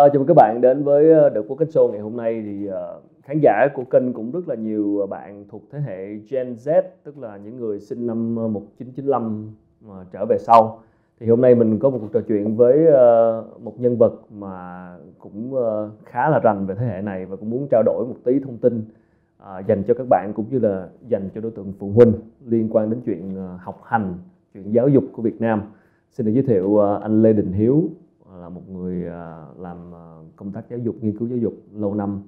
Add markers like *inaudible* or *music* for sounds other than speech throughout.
À, chào mừng các bạn đến với ờ, The Podcast Show. Ngày hôm nay thì uh, khán giả của kênh cũng rất là nhiều ờ, bạn thuộc thế hệ Gen Z tức là những người sinh năm 1995 mà trở về sau. Thì hôm nay mình có một cuộc trò chuyện với uh, một nhân vật mà cũng uh, khá là rành về thế hệ này và cũng muốn trao đổi một tí thông tin uh, dành cho các bạn cũng như là dành cho đối tượng phụ huynh liên quan đến chuyện uh, học hành chuyện giáo dục của Việt Nam. Xin được giới thiệu uh, anh Lê Đình Hiếu là một người uh, làm uh, công tác giáo dục nghiên cứu giáo dục lâu năm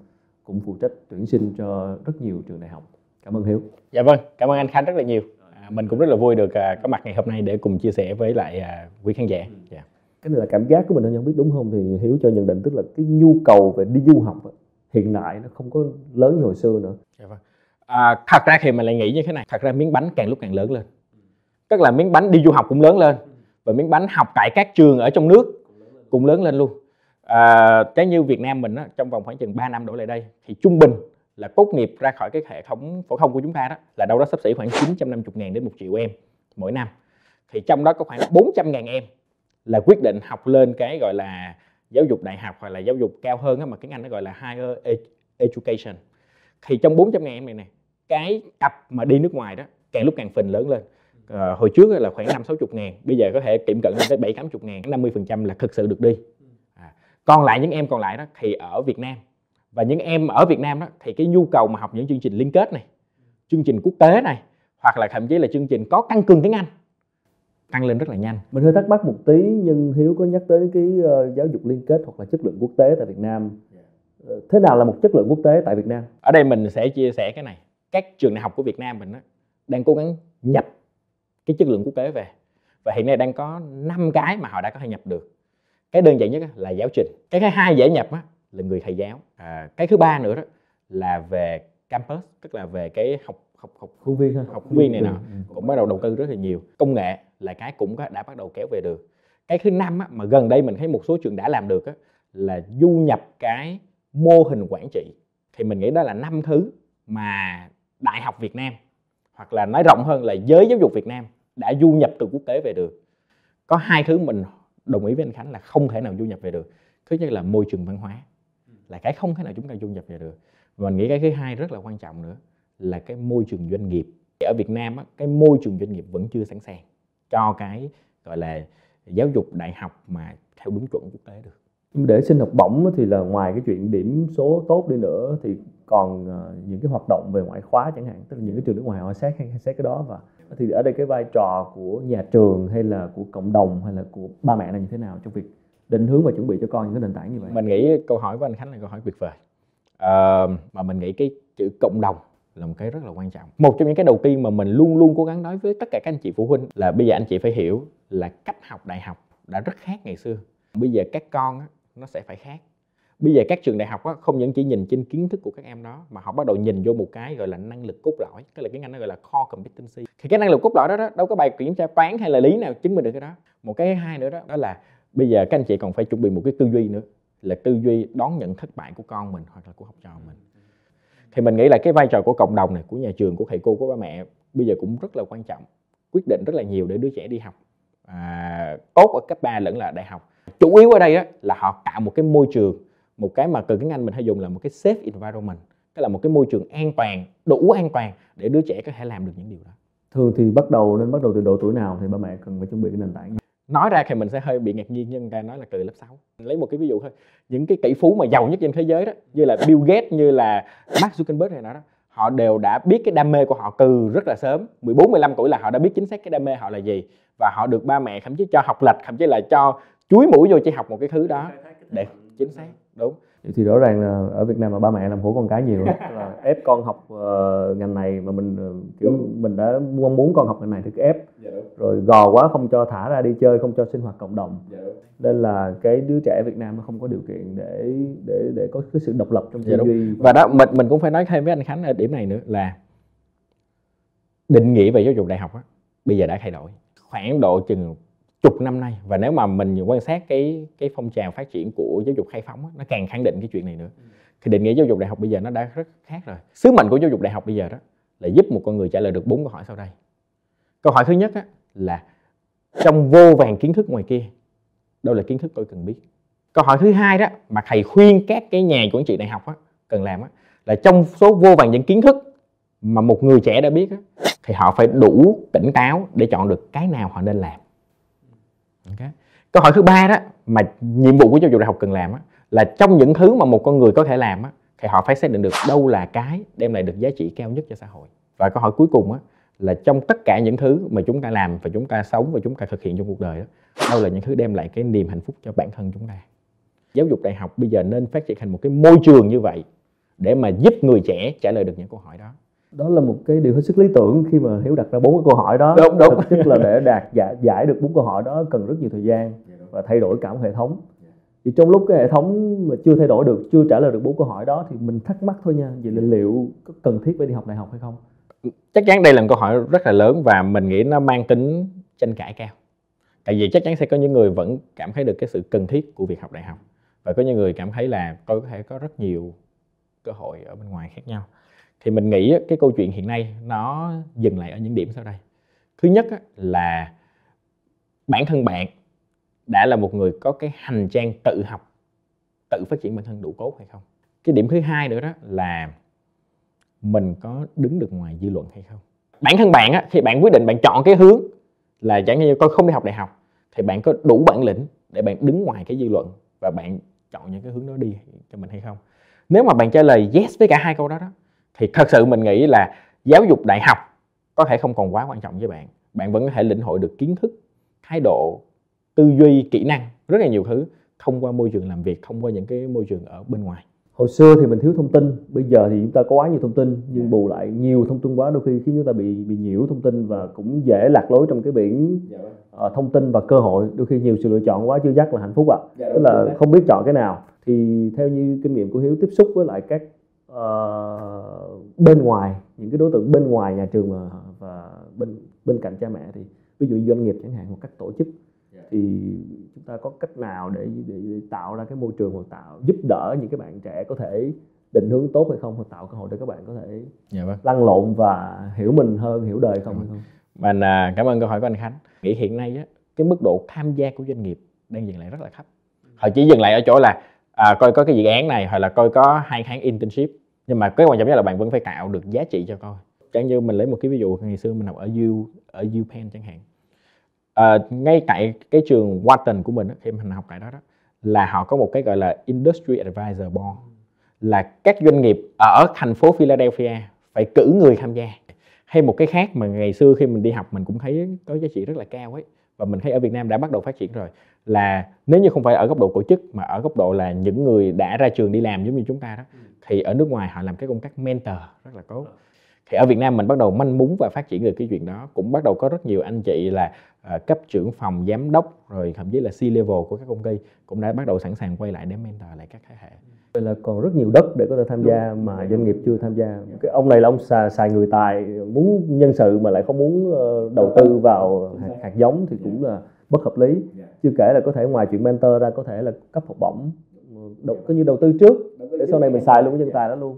cũng phụ trách tuyển sinh cho rất nhiều trường đại học. Cảm ơn Hiếu. Dạ vâng cảm ơn anh Khánh rất là nhiều. À, mình cũng rất là vui được uh, có mặt ngày hôm nay để cùng chia sẻ với lại quý khán giả. Ừ. yeah. cái này là cảm giác của mình không biết đúng không thì Hiếu cho nhận định tức là cái nhu cầu về đi du học hiện tại nó không có lớn như hồi xưa nữa. Dạ vâng. À, thật ra thì mình lại nghĩ như thế này thật ra miếng bánh càng lúc càng lớn lên. Tức là miếng bánh đi du học cũng lớn lên và miếng bánh học tại các trường ở trong nước cũng lớn lên luôn. À, cái như Việt Nam mình đó trong vòng khoảng chừng 3 năm đổ lại đây thì trung bình là tốt nghiệp ra khỏi cái hệ thống phổ thông của chúng ta đó là đâu đó sắp xỉ khoảng 950 ngàn đến 1 triệu em mỗi năm. Thì trong đó có khoảng 400 ngàn em là quyết định học lên cái gọi là giáo dục đại học hoặc là giáo dục cao hơn đó mà tiếng Anh nó gọi là higher education. Thì trong 400 ngàn em này này cái cặp mà đi nước ngoài đó càng lúc càng phình lớn lên à, hồi trước là khoảng năm sáu chục ngàn bây giờ có thể tiệm cận lên tới bảy tám chục ngàn năm mươi phần trăm là thực sự được đi. À, còn lại những em còn lại đó thì ở Việt Nam. Và những em ở Việt Nam đó thì cái nhu cầu mà học những chương trình liên kết này chương trình quốc tế này hoặc là thậm chí là chương trình có tăng cường tiếng Anh tăng lên rất là nhanh. Mình hơi thắc mắc một tí nhưng Hiếu có nhắc tới cái uh, giáo dục liên kết hoặc là chất lượng quốc tế tại Việt Nam. Ờ, thế nào là một chất lượng quốc tế tại Việt Nam? Ở đây mình sẽ chia sẻ cái này. Các trường đại học của Việt Nam mình đó, đang cố gắng nhập cái chất lượng quốc tế về. Và hiện nay đang có 5 cái mà họ đã có thể nhập được. Cái đơn giản nhất là giáo trình. Cái thứ hai dễ nhập á, là người thầy giáo. À, cái thứ ba nữa đó là về campus tức là về cái học học học khuôn viên học khuôn viên này nọ. Ừ. cũng bắt đầu đầu tư rất là nhiều. Công nghệ là cái cũng đã bắt đầu kéo về được. Cái thứ năm á, mà gần đây mình thấy một số trường đã làm được á, là du nhập cái mô hình quản trị. Thì mình nghĩ đó là năm thứ mà đại học Việt Nam hoặc là nói rộng hơn là giới giáo dục Việt Nam đã du nhập từ quốc tế về được. Có hai thứ mình đồng ý với anh Khánh là không thể nào du nhập về được. Thứ nhất là môi trường văn hóa là cái không thể nào chúng ta du nhập về được. Và mình nghĩ cái thứ hai rất là quan trọng nữa là cái môi trường doanh nghiệp. Ở Việt Nam á, cái môi trường doanh nghiệp vẫn chưa sẵn sàng cho cái gọi là giáo dục đại học mà theo đúng chuẩn quốc tế được để xin học bổng thì là ngoài cái chuyện điểm số tốt đi nữa thì còn ờ, những cái hoạt động về ngoại khóa chẳng hạn tức là những cái trường nước ngoài họ xét hay xét cái đó và thì ở đây cái vai trò của nhà trường hay là của cộng đồng hay là của ba mẹ là như thế nào trong việc định hướng và chuẩn bị cho con những cái nền tảng như vậy? Mình nghĩ câu hỏi của anh Khánh là câu hỏi tuyệt vời. À, mà mình nghĩ cái chữ cộng đồng là một cái rất là quan trọng. Một trong những cái đầu tiên mà mình luôn luôn cố gắng nói với tất cả các anh chị phụ huynh là bây giờ anh chị phải hiểu là cách học đại học đã rất khác ngày xưa. Bây giờ các con nó sẽ phải khác. Bây giờ các trường đại học á, không những chỉ nhìn trên kiến thức của các em đó mà họ bắt đầu nhìn vô một cái gọi là năng lực cốt lõi cái là cái anh nó gọi là core competency. Thì cái năng lực cốt lõi đó, đó đâu có bài kiểm tra toán hay là lý nào chứng minh được cái đó. Một cái hai nữa đó đó là bây giờ các anh chị còn phải chuẩn bị một cái tư duy nữa là tư duy đón nhận thất bại của con mình hoặc là của học trò mình. Thì mình nghĩ là cái vai trò của cộng đồng này của nhà trường của thầy cô của ba mẹ bây giờ cũng rất là quan trọng quyết định rất là nhiều để đứa trẻ đi học. À, tốt ở cấp 3 lẫn là đại học chủ yếu ở đây á, là họ tạo một cái môi trường một cái mà từ tiếng Anh mình hay dùng là một cái safe environment tức là một cái môi trường an toàn đủ an toàn để đứa trẻ có thể làm được những điều đó. Thường thì bắt đầu nên bắt đầu từ độ tuổi nào thì ba mẹ cần phải chuẩn bị cái nền tảng nói ra thì mình sẽ hơi bị ngạc nhiên nhưng ta nói là từ lớp 6 lấy một cái ví dụ thôi những cái tỷ phú mà giàu nhất trên thế giới đó như là Bill Gates như là Mark Zuckerberg này đó họ đều đã biết cái đam mê của họ từ rất là sớm. 14 15 tuổi là họ đã biết chính xác cái đam mê họ là gì. Và họ được ba mẹ thậm chí cho học lệch thậm chí là cho chuối mũi vô chỉ học một cái thứ đó. Để chính xác đúng. Thì rõ ràng là ở Việt Nam mà ba mẹ làm khổ con cái nhiều là *laughs* ép con học uh, ngành này mà mình uh, kiểu đúng. mình đã mong muốn con học ngành này thì cứ ép. Dạ rồi gò quá không cho thả ra đi chơi không cho sinh hoạt cộng đồng. Dạ nên là cái đứa trẻ Việt Nam nó không có điều kiện để để để có cái sự độc lập trong tư dạ duy. Và đó mình mình cũng phải nói thêm với anh Khánh ở điểm này nữa là định nghĩa về giáo dục đại học á bây giờ đã thay đổi. Khoảng độ chừng chục năm nay. Và nếu mà mình quan sát cái cái phong trào phát triển của giáo dục khai phóng nó càng khẳng định cái chuyện này nữa. Thì định nghĩa giáo dục đại học bây giờ nó đã rất khác rồi. Sứ mệnh của giáo dục đại học bây giờ đó là giúp một con người trả lời được bốn câu hỏi sau đây. Câu hỏi thứ nhất á, là trong vô vàng kiến thức ngoài kia đâu là kiến thức tôi cần biết? Câu hỏi thứ hai đó mà thầy khuyên các cái nhà quản trị đại học á, cần làm á, là trong số vô vàng những kiến thức mà một người trẻ đã biết á, thì họ phải đủ tỉnh táo để chọn được cái nào họ nên làm okay. câu hỏi thứ ba đó mà nhiệm vụ của giáo dục đại học cần làm á, là trong những thứ mà một con người có thể làm á, thì họ phải xác định được đâu là cái đem lại được giá trị cao nhất cho xã hội. Và câu hỏi cuối cùng á, là trong tất cả những thứ mà chúng ta làm và chúng ta sống và chúng ta thực hiện trong cuộc đời đó đâu là những thứ đem lại cái niềm hạnh phúc cho bản thân chúng ta? Giáo dục đại học bây giờ nên phát triển thành một cái môi trường như vậy để mà giúp người trẻ trả lời được những câu hỏi đó đó là một cái điều hết sức lý tưởng khi mà hiếu đặt ra bốn cái câu hỏi đó. Đúng đúng. Thực chất là để đạt giải, giải được bốn câu hỏi đó cần rất nhiều thời gian và thay đổi cả một hệ thống. Thì trong lúc cái hệ thống mà chưa thay đổi được chưa trả lời được bốn câu hỏi đó thì mình thắc mắc thôi nha vậy là liệu có cần thiết phải đi học đại học hay không? Chắc chắn đây là một câu hỏi rất là lớn và mình nghĩ nó mang tính tranh cãi cao. Tại vì chắc chắn sẽ có những người vẫn cảm thấy được cái sự cần thiết của việc học đại học và có những người cảm thấy là tôi có thể có rất nhiều cơ hội ở bên ngoài khác nhau thì mình nghĩ cái câu chuyện hiện nay nó dừng lại ở những điểm sau đây. Thứ nhất là bản thân bạn đã là một người có cái hành trang tự học tự phát triển bản thân đủ tốt hay không? Cái điểm thứ hai nữa đó là mình có đứng được ngoài dư luận hay không? Bản thân bạn á, khi bạn quyết định bạn chọn cái hướng là chẳng như con không đi học đại học thì bạn có đủ bản lĩnh để bạn đứng ngoài cái dư luận và bạn chọn những cái hướng đó đi cho mình hay không? Nếu mà bạn trả lời yes với cả hai câu đó đó thì thật sự mình nghĩ là giáo dục đại học có thể không còn quá quan trọng với bạn. Bạn vẫn có thể lĩnh hội được kiến thức thái độ tư duy kỹ năng rất là nhiều thứ thông qua môi trường làm việc thông qua những cái môi trường ở bên ngoài. Hồi xưa thì mình thiếu thông tin bây giờ thì chúng ta có quá nhiều thông tin nhưng bù lại nhiều thông tin quá đôi khi khiến chúng ta bị bị nhiễu thông tin và cũng dễ lạc lối trong cái biển uh, thông tin và cơ hội. Đôi khi nhiều sự lựa chọn quá chưa chắc là hạnh phúc ạ. À. tức là không biết chọn cái nào. Thì theo như kinh nghiệm của hiếu tiếp xúc với lại các uh, bên ngoài những cái đối tượng bên ngoài nhà trường mà và bên bên cạnh cha mẹ thì ví dụ doanh nghiệp chẳng hạn một cách tổ chức thì chúng ta có cách nào để, để, để tạo ra cái môi trường hoặc tạo giúp đỡ những cái bạn trẻ có thể định hướng tốt hay không hoặc tạo cơ hội để các bạn có thể dạ vâng. lăn lộn và hiểu mình hơn hiểu đời không hay không? Mình à, cảm ơn câu hỏi của anh Khánh. Nghĩ hiện nay á, cái mức độ tham gia của doanh nghiệp đang dừng lại rất là thấp. Họ chỉ dừng lại ở chỗ là à, coi có cái dự án này hoặc là coi có hai tháng internship nhưng mà cái quan trọng nhất là bạn vẫn phải tạo được giá trị cho coi chẳng như mình lấy một cái ví dụ ngày xưa mình học ở U ở UPenn chẳng hạn. À, ngay tại cái trường Wharton của mình khi mình học tại đó đó là họ có một cái gọi là Industry Advisor Board. Là các doanh nghiệp ở thành phố Philadelphia phải cử người tham gia hay một cái khác mà ngày xưa khi mình đi học mình cũng thấy có giá trị rất là cao ấy và mình thấy ở Việt Nam đã bắt đầu phát triển rồi là nếu như không phải ở góc độ tổ chức mà ở góc độ là những người đã ra trường đi làm giống như chúng ta đó thì ở nước ngoài họ làm cái công tác mentor rất là tốt thì ở Việt Nam mình bắt đầu manh mún và phát triển được cái chuyện đó. Cũng bắt đầu có rất nhiều anh chị là uh, cấp trưởng phòng giám đốc rồi thậm chí là C level của các công ty cũng đã bắt đầu sẵn sàng quay lại để mentor lại các thế hệ. Vậy là còn rất nhiều đất để có thể tham gia mà doanh nghiệp chưa tham gia. Cái ông này là ông xài, xài người tài, muốn nhân sự mà lại không muốn ờ, đầu tư vào hạt, hạt giống thì cũng là bất hợp lý. Chưa kể là có thể ngoài chuyện mentor ra có thể là cấp học bổng, đầu, có như đầu tư trước để sau này mình xài luôn cái nhân tài đó luôn.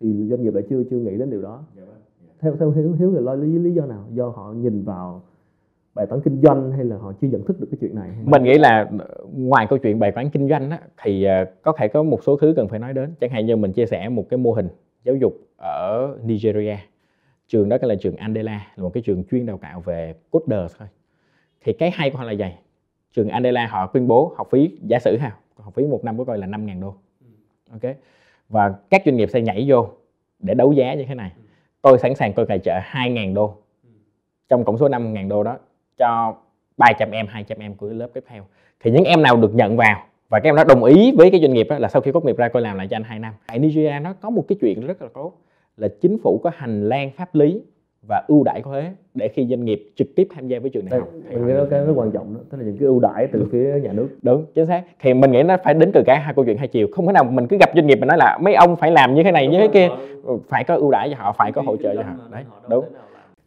Thì doanh nghiệp lại chưa chưa nghĩ đến điều đó. dạ dạ. Theo theo hiếu hiếu là lý lý do nào? Do họ nhìn vào bài toán kinh doanh hay là họ chưa nhận thức được cái chuyện này mình nghĩ là ngoài câu chuyện bài toán kinh doanh á, thì ờ, có thể có một số thứ cần phải nói đến. Chẳng hạn như mình chia sẻ một cái mô hình giáo dục ở Nigeria. Trường đó là trường Andela là một cái trường chuyên đào tạo về coder thôi. Thì cái hay của họ là gì trường Andela họ tuyên bố học phí giả sử ha học phí một năm có coi là 5.000 đô. Ừ. ok? Và các doanh nghiệp sẽ nhảy vô để đấu giá như thế này tôi sẵn sàng tôi tài trợ 2.000 đô. Trong tổng số 5.000 đô đó, cho 300 em 200 em của lớp tiếp theo. Thì những em nào được nhận vào, và các em nó đồng ý với cái doanh nghiệp đó là sau khi tốt nghiệp ra tôi làm lại cho anh 2 năm. Tại Nigeria nó có một cái chuyện rất là tốt, là chính phủ có hành lang pháp lý và ưu đãi thuế để khi doanh nghiệp trực tiếp tham gia với trường đại học. mình nghĩ đó cái rất quan trọng đó tức là những cái ưu đãi từ phía nhà nước. Đúng chính xác. Thì mình nghĩ nó phải đến từ cả hai câu chuyện hai chiều. Không thể nào mình cứ gặp doanh nghiệp mình nói là mấy ông phải làm như thế này như thế kia. phải có ưu đãi cho họ phải có hỗ trợ cho họ. đấy đúng.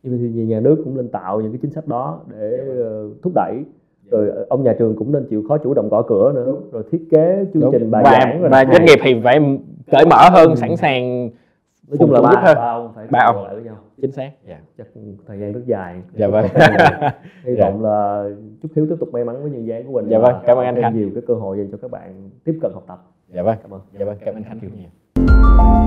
nhưng thì nhà nước cũng nên tạo những cái chính sách đó để ờ, thúc đẩy. Rồi ông nhà trường cũng nên chịu khó chủ động gõ cửa nữa. Rồi thiết kế chương Đúng. trình bài và, giảng và doanh nghiệp thì phải cởi mở hơn sẵn sàng nói chung là ba, ba ông phải Ba ông. lại với nhau. Chính xác. Dạ. Chắc thời gian rất dài. Dạ vâng. *laughs* Hy Dạ. vọng là chúc hiếu tiếp tục may mắn với nhân dáng của mình. Dạ vâng, cảm ơn anh Khánh. nhiều cái cơ hội dành cho các bạn tiếp cận học tập. Dạ vâng. Cảm ơn. Dạ vâng. Cảm ơn khánh. Rất nhiều